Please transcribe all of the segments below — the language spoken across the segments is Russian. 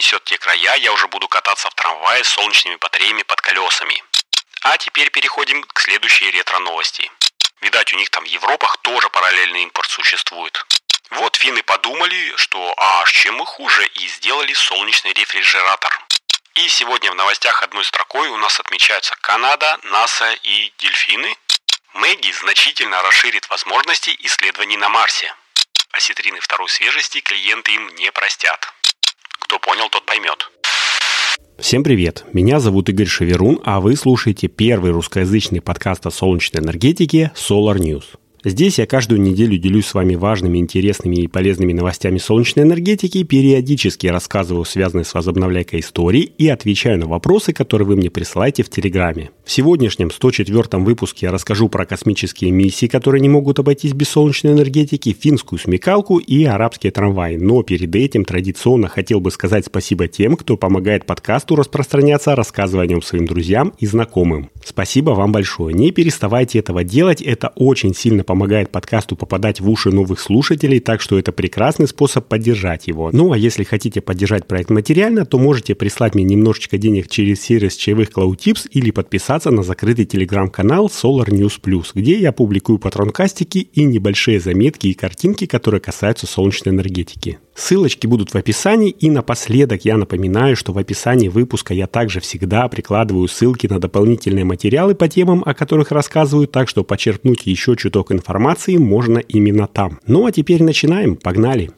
занесет те края, я уже буду кататься в трамвае с солнечными батареями под колесами. А теперь переходим к следующей ретро-новости. Видать, у них там в Европах тоже параллельный импорт существует. Вот финны подумали, что а чем мы хуже, и сделали солнечный рефрижератор. И сегодня в новостях одной строкой у нас отмечаются Канада, НАСА и дельфины. Мэгги значительно расширит возможности исследований на Марсе. Осетрины второй свежести клиенты им не простят. Кто понял, тот поймет. Всем привет! Меня зовут Игорь Шеверун, а вы слушаете первый русскоязычный подкаст о солнечной энергетике Solar News. Здесь я каждую неделю делюсь с вами важными, интересными и полезными новостями солнечной энергетики, периодически рассказываю связанные с возобновляйкой истории и отвечаю на вопросы, которые вы мне присылаете в Телеграме. В сегодняшнем 104 выпуске я расскажу про космические миссии, которые не могут обойтись без солнечной энергетики, финскую смекалку и арабские трамваи. Но перед этим традиционно хотел бы сказать спасибо тем, кто помогает подкасту распространяться, рассказывая о нем своим друзьям и знакомым. Спасибо вам большое. Не переставайте этого делать, это очень сильно помогает подкасту попадать в уши новых слушателей, так что это прекрасный способ поддержать его. Ну а если хотите поддержать проект материально, то можете прислать мне немножечко денег через сервис чаевых CloudTips или подписаться на закрытый телеграм-канал Solar News Plus, где я публикую патронкастики и небольшие заметки и картинки, которые касаются солнечной энергетики. Ссылочки будут в описании. И напоследок я напоминаю, что в описании выпуска я также всегда прикладываю ссылки на дополнительные материалы по темам, о которых рассказываю, так что почерпнуть еще чуток информации можно именно там. Ну а теперь начинаем. Погнали!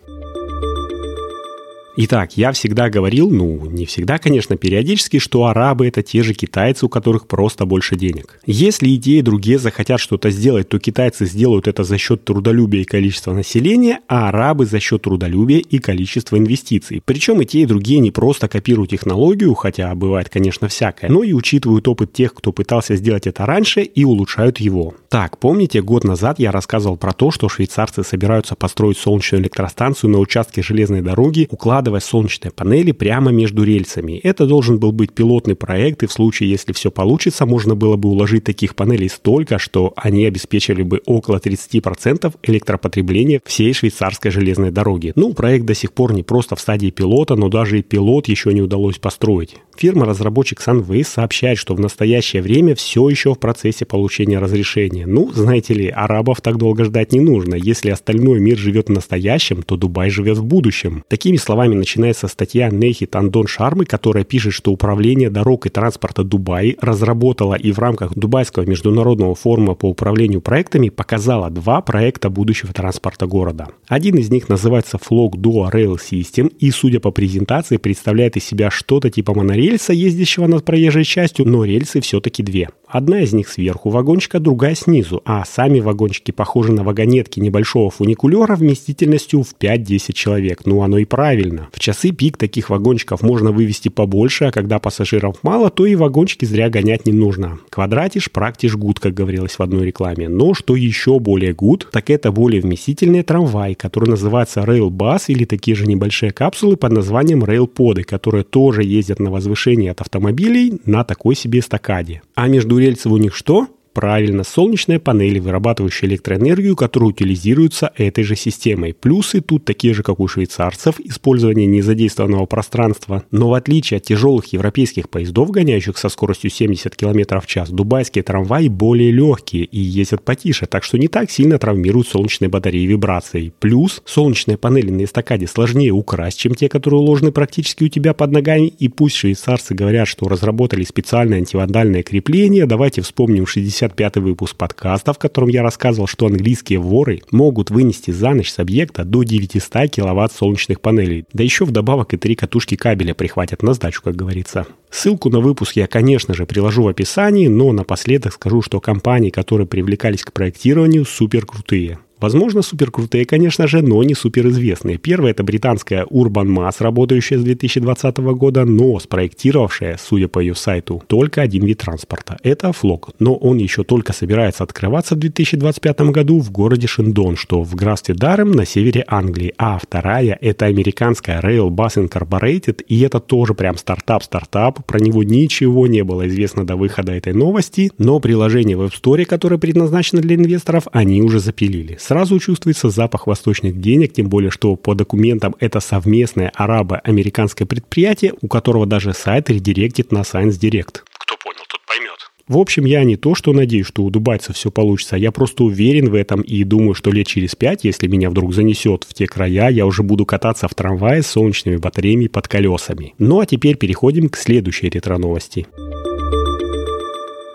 Итак, я всегда говорил, ну, не всегда, конечно, периодически, что арабы это те же китайцы, у которых просто больше денег. Если и те, и другие захотят что-то сделать, то китайцы сделают это за счет трудолюбия и количества населения, а арабы за счет трудолюбия и количества инвестиций. Причем и те, и другие не просто копируют технологию, хотя бывает, конечно, всякое, но и учитывают опыт тех, кто пытался сделать это раньше и улучшают его. Так, помните, год назад я рассказывал про то, что швейцарцы собираются построить солнечную электростанцию на участке железной дороги, укладывая укладывая солнечные панели прямо между рельсами. Это должен был быть пилотный проект, и в случае, если все получится, можно было бы уложить таких панелей столько, что они обеспечили бы около 30% электропотребления всей швейцарской железной дороги. Ну, проект до сих пор не просто в стадии пилота, но даже и пилот еще не удалось построить. Фирма-разработчик Sunways сообщает, что в настоящее время все еще в процессе получения разрешения. Ну, знаете ли, арабов так долго ждать не нужно. Если остальной мир живет в настоящем, то Дубай живет в будущем. Такими словами начинается статья Нехи Тандон Шармы, которая пишет, что Управление дорог и транспорта Дубаи разработало и в рамках Дубайского международного форума по управлению проектами показало два проекта будущего транспорта города. Один из них называется Flock Dual Rail System и, судя по презентации, представляет из себя что-то типа монорельса рельса, ездящего над проезжей частью, но рельсы все-таки две. Одна из них сверху вагончика, другая снизу, а сами вагончики похожи на вагонетки небольшого фуникулера вместительностью в 5-10 человек. Ну, оно и правильно. В часы пик таких вагончиков можно вывести побольше, а когда пассажиров мало, то и вагончики зря гонять не нужно. Квадратиш, практиш, гуд, как говорилось в одной рекламе. Но что еще более гуд, так это более вместительный трамвай, который называется Bus или такие же небольшие капсулы под названием Rail Поды, которые тоже ездят на возвышении от автомобилей на такой себе эстакаде. А между рельсов у них что? Правильно, солнечные панели, вырабатывающие электроэнергию, которые утилизируются этой же системой. Плюсы тут такие же, как у швейцарцев, использование незадействованного пространства. Но в отличие от тяжелых европейских поездов, гоняющих со скоростью 70 км в час, дубайские трамваи более легкие и ездят потише, так что не так сильно травмируют солнечные батареи вибрацией. Плюс солнечные панели на эстакаде сложнее украсть, чем те, которые уложены практически у тебя под ногами. И пусть швейцарцы говорят, что разработали специальное антивандальное крепление, давайте вспомним 60 65 выпуск подкаста, в котором я рассказывал, что английские воры могут вынести за ночь с объекта до 900 киловатт солнечных панелей. Да еще вдобавок и три катушки кабеля прихватят на сдачу, как говорится. Ссылку на выпуск я, конечно же, приложу в описании, но напоследок скажу, что компании, которые привлекались к проектированию, супер крутые. Возможно, суперкрутые, конечно же, но не суперизвестные. Первая это британская Urban Mass, работающая с 2020 года, но спроектировавшая, судя по ее сайту, только один вид транспорта. Это флок. Но он еще только собирается открываться в 2025 году в городе Шилдон, что в графстве Дарем на севере Англии. А вторая это американская Rail Bus Incorporated, и это тоже прям стартап-стартап. Про него ничего не было известно до выхода этой новости, но приложение в App Store, которое предназначено для инвесторов, они уже запилили. Сразу чувствуется запах восточных денег, тем более, что по документам это совместное арабо-американское предприятие, у которого даже сайт редиректит на Science Direct. Кто понял, тот поймет. В общем, я не то, что надеюсь, что у дубайцев все получится, я просто уверен в этом и думаю, что лет через пять, если меня вдруг занесет в те края, я уже буду кататься в трамвае с солнечными батареями под колесами. Ну а теперь переходим к следующей ретро-новости.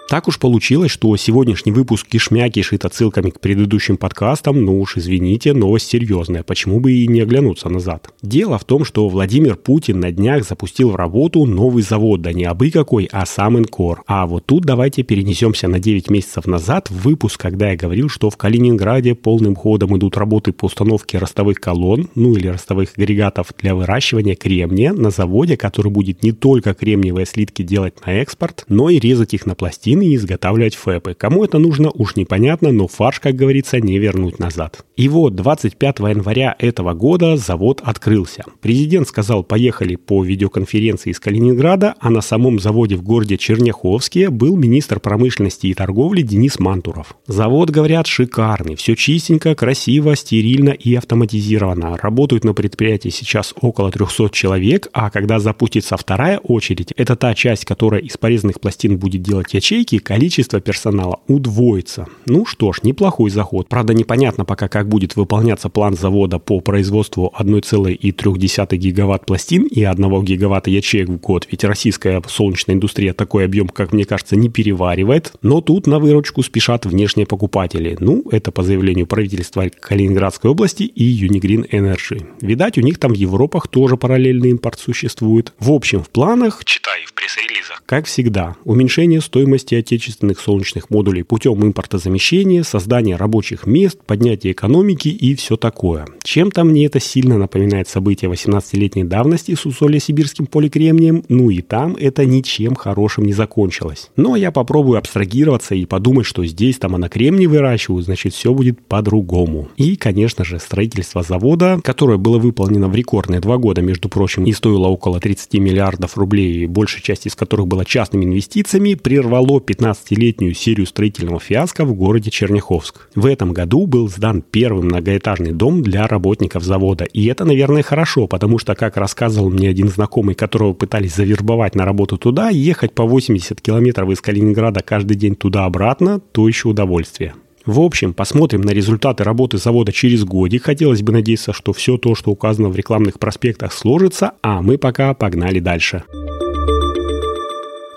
Так уж получилось, что сегодняшний выпуск кишмя кишит отсылками к предыдущим подкастам, ну уж извините, новость серьезная, почему бы и не оглянуться назад. Дело в том, что Владимир Путин на днях запустил в работу новый завод, да не абы какой, а сам Инкор. А вот тут давайте перенесемся на 9 месяцев назад в выпуск, когда я говорил, что в Калининграде полным ходом идут работы по установке ростовых колонн, ну или ростовых агрегатов для выращивания кремния на заводе, который будет не только кремниевые слитки делать на экспорт, но и резать их на пластины и изготавливать фэпы. Кому это нужно, уж непонятно, но фарш, как говорится, не вернуть назад. И вот 25 января этого года завод открылся. Президент сказал, поехали по видеоконференции из Калининграда, а на самом заводе в городе Черняховске был министр промышленности и торговли Денис Мантуров. Завод, говорят, шикарный, все чистенько, красиво, стерильно и автоматизировано. Работают на предприятии сейчас около 300 человек, а когда запустится вторая очередь, это та часть, которая из порезанных пластин будет делать ячейки, линейки количество персонала удвоится. Ну что ж, неплохой заход. Правда, непонятно пока, как будет выполняться план завода по производству 1,3 гигаватт пластин и 1 гигаватта ячеек в год. Ведь российская солнечная индустрия такой объем, как мне кажется, не переваривает. Но тут на выручку спешат внешние покупатели. Ну, это по заявлению правительства Калининградской области и Unigreen Energy. Видать, у них там в Европах тоже параллельный импорт существует. В общем, в планах... Читай в пресс-релизах. Как всегда, уменьшение стоимости отечественных солнечных модулей путем импортозамещения, создания рабочих мест, поднятия экономики и все такое. Чем-то мне это сильно напоминает события 18-летней давности с усолье-сибирским поликремнием, ну и там это ничем хорошим не закончилось. Но я попробую абстрагироваться и подумать, что здесь там на кремний выращивают, значит все будет по-другому. И, конечно же, строительство завода, которое было выполнено в рекордные два года, между прочим, и стоило около 30 миллиардов рублей, большая часть из которых была частными инвестициями, прервало 15-летнюю серию строительного фиаско в городе Черняховск. В этом году был сдан первый многоэтажный дом для работников завода. И это, наверное, хорошо, потому что, как рассказывал мне один знакомый, которого пытались завербовать на работу туда, ехать по 80 километров из Калининграда каждый день туда-обратно – то еще удовольствие. В общем, посмотрим на результаты работы завода через годик. Хотелось бы надеяться, что все то, что указано в рекламных проспектах, сложится, а мы пока погнали дальше.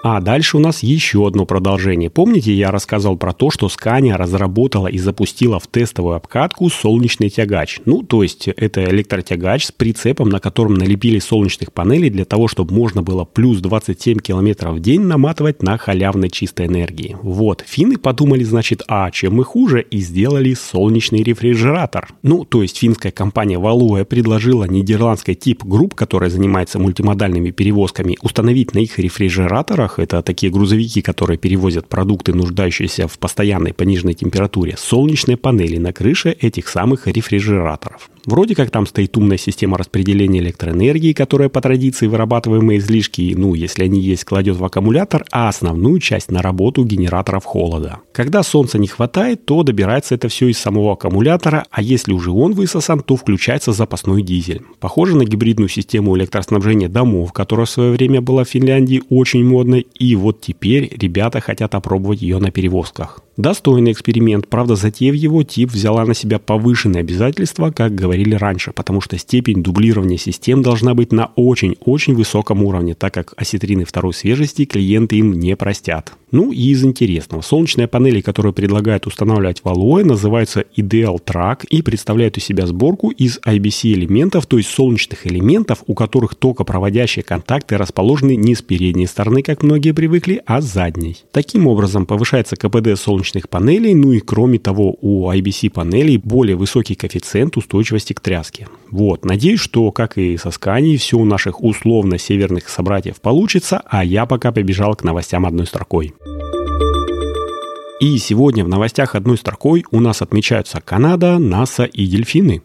А дальше у нас еще одно продолжение. Помните, я рассказал про то, что Scania разработала и запустила в тестовую обкатку солнечный тягач. Ну, то есть это электротягач с прицепом, на котором налепили солнечных панелей для того, чтобы можно было плюс 27 километров в день наматывать на халявной чистой энергии. Вот, финны подумали, значит, а чем мы хуже, и сделали солнечный рефрижератор. Ну, то есть финская компания Value предложила нидерландской тип групп, которая занимается мультимодальными перевозками, установить на их рефрижераторах грузовиках, это такие грузовики, которые перевозят продукты, нуждающиеся в постоянной пониженной температуре, солнечные панели на крыше этих самых рефрижераторов. Вроде как там стоит умная система распределения электроэнергии, которая по традиции вырабатываемые излишки, ну, если они есть, кладет в аккумулятор, а основную часть на работу генераторов холода. Когда солнца не хватает, то добирается это все из самого аккумулятора, а если уже он высосан, то включается запасной дизель. Похоже на гибридную систему электроснабжения домов, которая в свое время была в Финляндии очень модной, и вот теперь ребята хотят опробовать ее на перевозках. Достойный эксперимент, правда, затеяв его, тип взяла на себя повышенные обязательства, как говорили раньше, потому что степень дублирования систем должна быть на очень-очень высоком уровне, так как осетрины второй свежести клиенты им не простят. Ну и из интересного. Солнечные панели, которые предлагают устанавливать в Alloy, называются Ideal Track и представляют из себя сборку из IBC элементов, то есть солнечных элементов, у которых токопроводящие контакты расположены не с передней стороны, как многие привыкли, а с задней. Таким образом повышается КПД солнечных панелей, ну и кроме того у IBC панелей более высокий коэффициент устойчивости к тряске. Вот, надеюсь, что, как и со Scania, все у наших условно-северных собратьев получится, а я пока побежал к новостям одной строкой. И сегодня в новостях одной строкой у нас отмечаются Канада, НАСА и дельфины.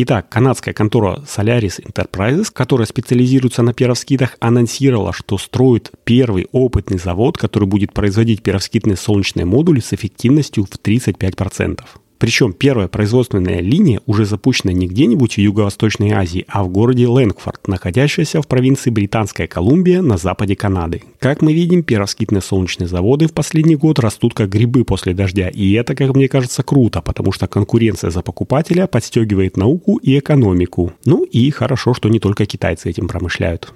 Итак, канадская контора Solaris Enterprises, которая специализируется на перовскитах, анонсировала, что строит первый опытный завод, который будет производить перовскитные солнечные модули с эффективностью в 35%. Причем первая производственная линия уже запущена не где-нибудь в Юго-Восточной Азии, а в городе Лэнгфорд, находящийся в провинции Британская Колумбия на западе Канады. Как мы видим, пероскитные солнечные заводы в последний год растут как грибы после дождя, и это, как мне кажется, круто, потому что конкуренция за покупателя подстегивает науку и экономику. Ну и хорошо, что не только китайцы этим промышляют.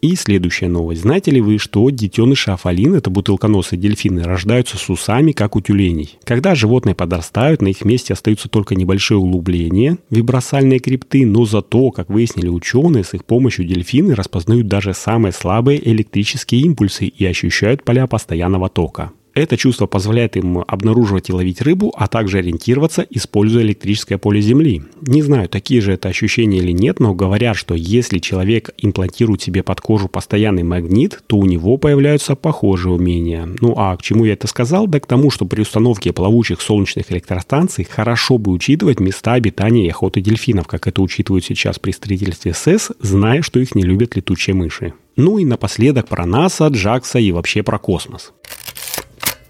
И следующая новость. Знаете ли вы, что детеныши афалин, это бутылконосые дельфины, рождаются с усами, как у тюленей? Когда животные подрастают, на их месте остаются только небольшие углубления, вибросальные крипты, но зато, как выяснили ученые, с их помощью дельфины распознают даже самые слабые электрические импульсы и ощущают поля постоянного тока. Это чувство позволяет им обнаруживать и ловить рыбу, а также ориентироваться, используя электрическое поле Земли. Не знаю, такие же это ощущения или нет, но говорят, что если человек имплантирует себе под кожу постоянный магнит, то у него появляются похожие умения. Ну а к чему я это сказал? Да к тому, что при установке плавучих солнечных электростанций хорошо бы учитывать места обитания и охоты дельфинов, как это учитывают сейчас при строительстве СЭС, зная, что их не любят летучие мыши. Ну и напоследок про НАСА, Джакса и вообще про космос.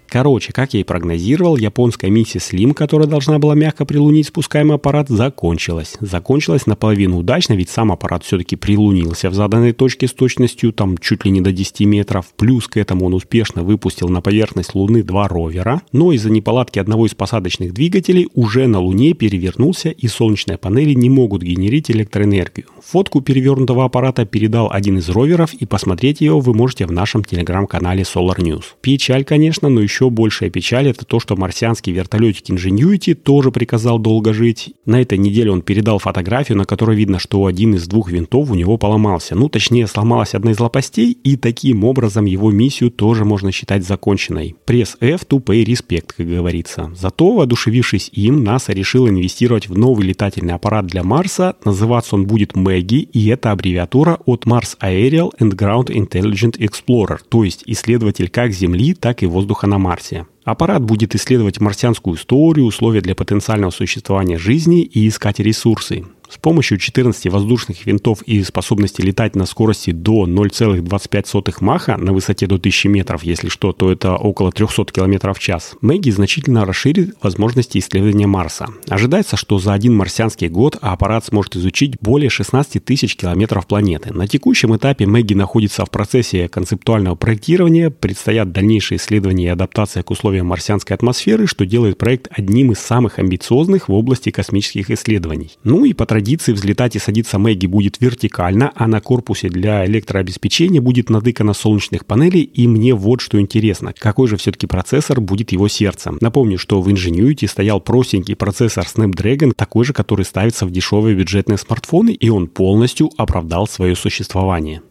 Короче, как я и прогнозировал, японская миссия Slim, которая должна была мягко прилунить спускаемый аппарат, закончилась. Закончилась наполовину удачно, ведь сам аппарат все-таки прилунился в заданной точке с точностью там чуть ли не до 10 метров. Плюс к этому он успешно выпустил на поверхность Луны два ровера. Но из-за неполадки одного из посадочных двигателей уже на Луне перевернулся и солнечные панели не могут генерить электроэнергию. Фотку перевернутого аппарата передал один из роверов и посмотреть его вы можете в нашем телеграм-канале Solar News. Печаль, конечно, но еще еще большая печаль – это то, что марсианский вертолетик Ingenuity тоже приказал долго жить. На этой неделе он передал фотографию, на которой видно, что один из двух винтов у него поломался. Ну, точнее, сломалась одна из лопастей, и таким образом его миссию тоже можно считать законченной. Пресс F to pay respect, как говорится. Зато, воодушевившись им, НАСА решил инвестировать в новый летательный аппарат для Марса. Называться он будет Мэги, и это аббревиатура от Mars Aerial and Ground Intelligent Explorer, то есть исследователь как Земли, так и воздуха на Марсе. Марсе. Аппарат будет исследовать марсианскую историю, условия для потенциального существования жизни и искать ресурсы. С помощью 14 воздушных винтов и способности летать на скорости до 0,25 маха на высоте до 1000 метров, если что, то это около 300 км в час, Мэгги значительно расширит возможности исследования Марса. Ожидается, что за один марсианский год аппарат сможет изучить более 16 тысяч километров планеты. На текущем этапе Мэгги находится в процессе концептуального проектирования, предстоят дальнейшие исследования и адаптация к условиям марсианской атмосферы, что делает проект одним из самых амбициозных в области космических исследований. Ну и по традиции взлетать и садиться Мэгги будет вертикально, а на корпусе для электрообеспечения будет надыкано солнечных панелей. И мне вот что интересно, какой же все-таки процессор будет его сердцем. Напомню, что в Ingenuity стоял простенький процессор Snapdragon, такой же, который ставится в дешевые бюджетные смартфоны, и он полностью оправдал свое существование.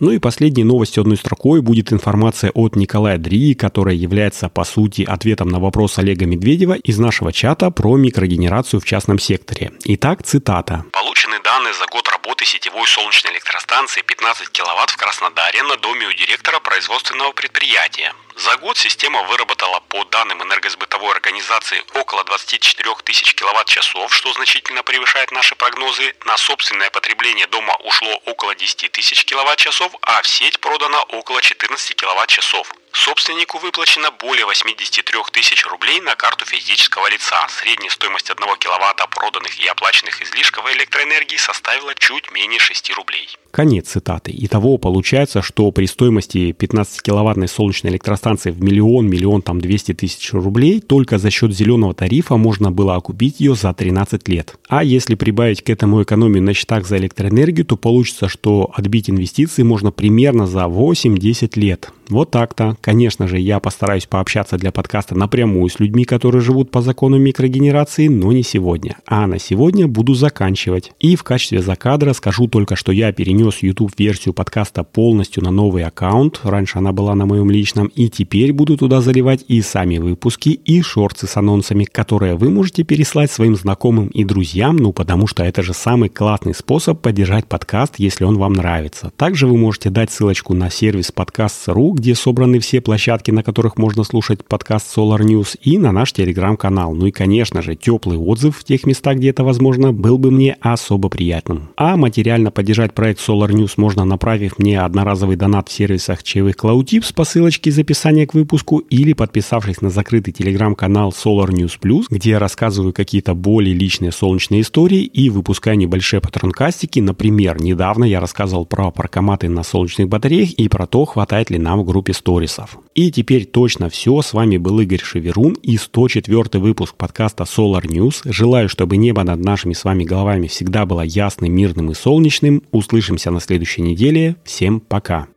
Ну и последней новостью одной строкой будет информация от Николая Дри, которая является, по сути, ответом на вопрос Олега Медведева из нашего чата про микрогенерацию в частном секторе. Итак, цитата. Получены данные за год работы сетевой солнечной электростанции 15 киловатт в Краснодаре на доме у директора производственного предприятия. За год система выработала по данным энергосбытовой организации около 24 тысяч киловатт-часов, что значительно превышает наши прогнозы. На собственное потребление дома ушло около 10 тысяч киловатт-часов, а в сеть продано около 14 киловатт-часов. Собственнику выплачено более 83 тысяч рублей на карту физического лица. Средняя стоимость 1 киловатта проданных и оплаченных излишков электроэнергии составила чуть менее 6 рублей. Конец цитаты. Итого получается, что при стоимости 15-киловаттной солнечной электростанции в миллион, миллион там 200 тысяч рублей, только за счет зеленого тарифа можно было окупить ее за 13 лет. А если прибавить к этому экономию на счетах за электроэнергию, то получится, что отбить инвестиции можно примерно за 8-10 лет. Вот так-то. Конечно же, я постараюсь пообщаться для подкаста напрямую с людьми, которые живут по закону микрогенерации, но не сегодня. А на сегодня буду заканчивать. И в качестве закадра скажу только, что я перенес YouTube-версию подкаста полностью на новый аккаунт. Раньше она была на моем личном. И теперь буду туда заливать и сами выпуски, и шорты с анонсами, которые вы можете переслать своим знакомым и друзьям, ну потому что это же самый классный способ поддержать подкаст, если он вам нравится. Также вы можете дать ссылочку на сервис подкаст.ру, где собраны все площадки, на которых можно слушать подкаст Solar News, и на наш телеграм-канал. Ну и, конечно же, теплый отзыв в тех местах, где это возможно, был бы мне особо приятным. А материально поддержать проект Solar News можно, направив мне одноразовый донат в сервисах чаевых CloudTips по ссылочке из описания к выпуску или подписавшись на закрытый телеграм-канал Solar News Plus, где я рассказываю какие-то более личные солнечные истории и выпускаю небольшие патронкастики. Например, недавно я рассказывал про паркоматы на солнечных батареях и про то, хватает ли нам в группе сторисов. И теперь точно все. С вами был Игорь Шеверун и 104 выпуск подкаста Solar News. Желаю, чтобы небо над нашими с вами головами всегда было ясным, мирным и солнечным. Услышимся на следующей неделе. Всем пока.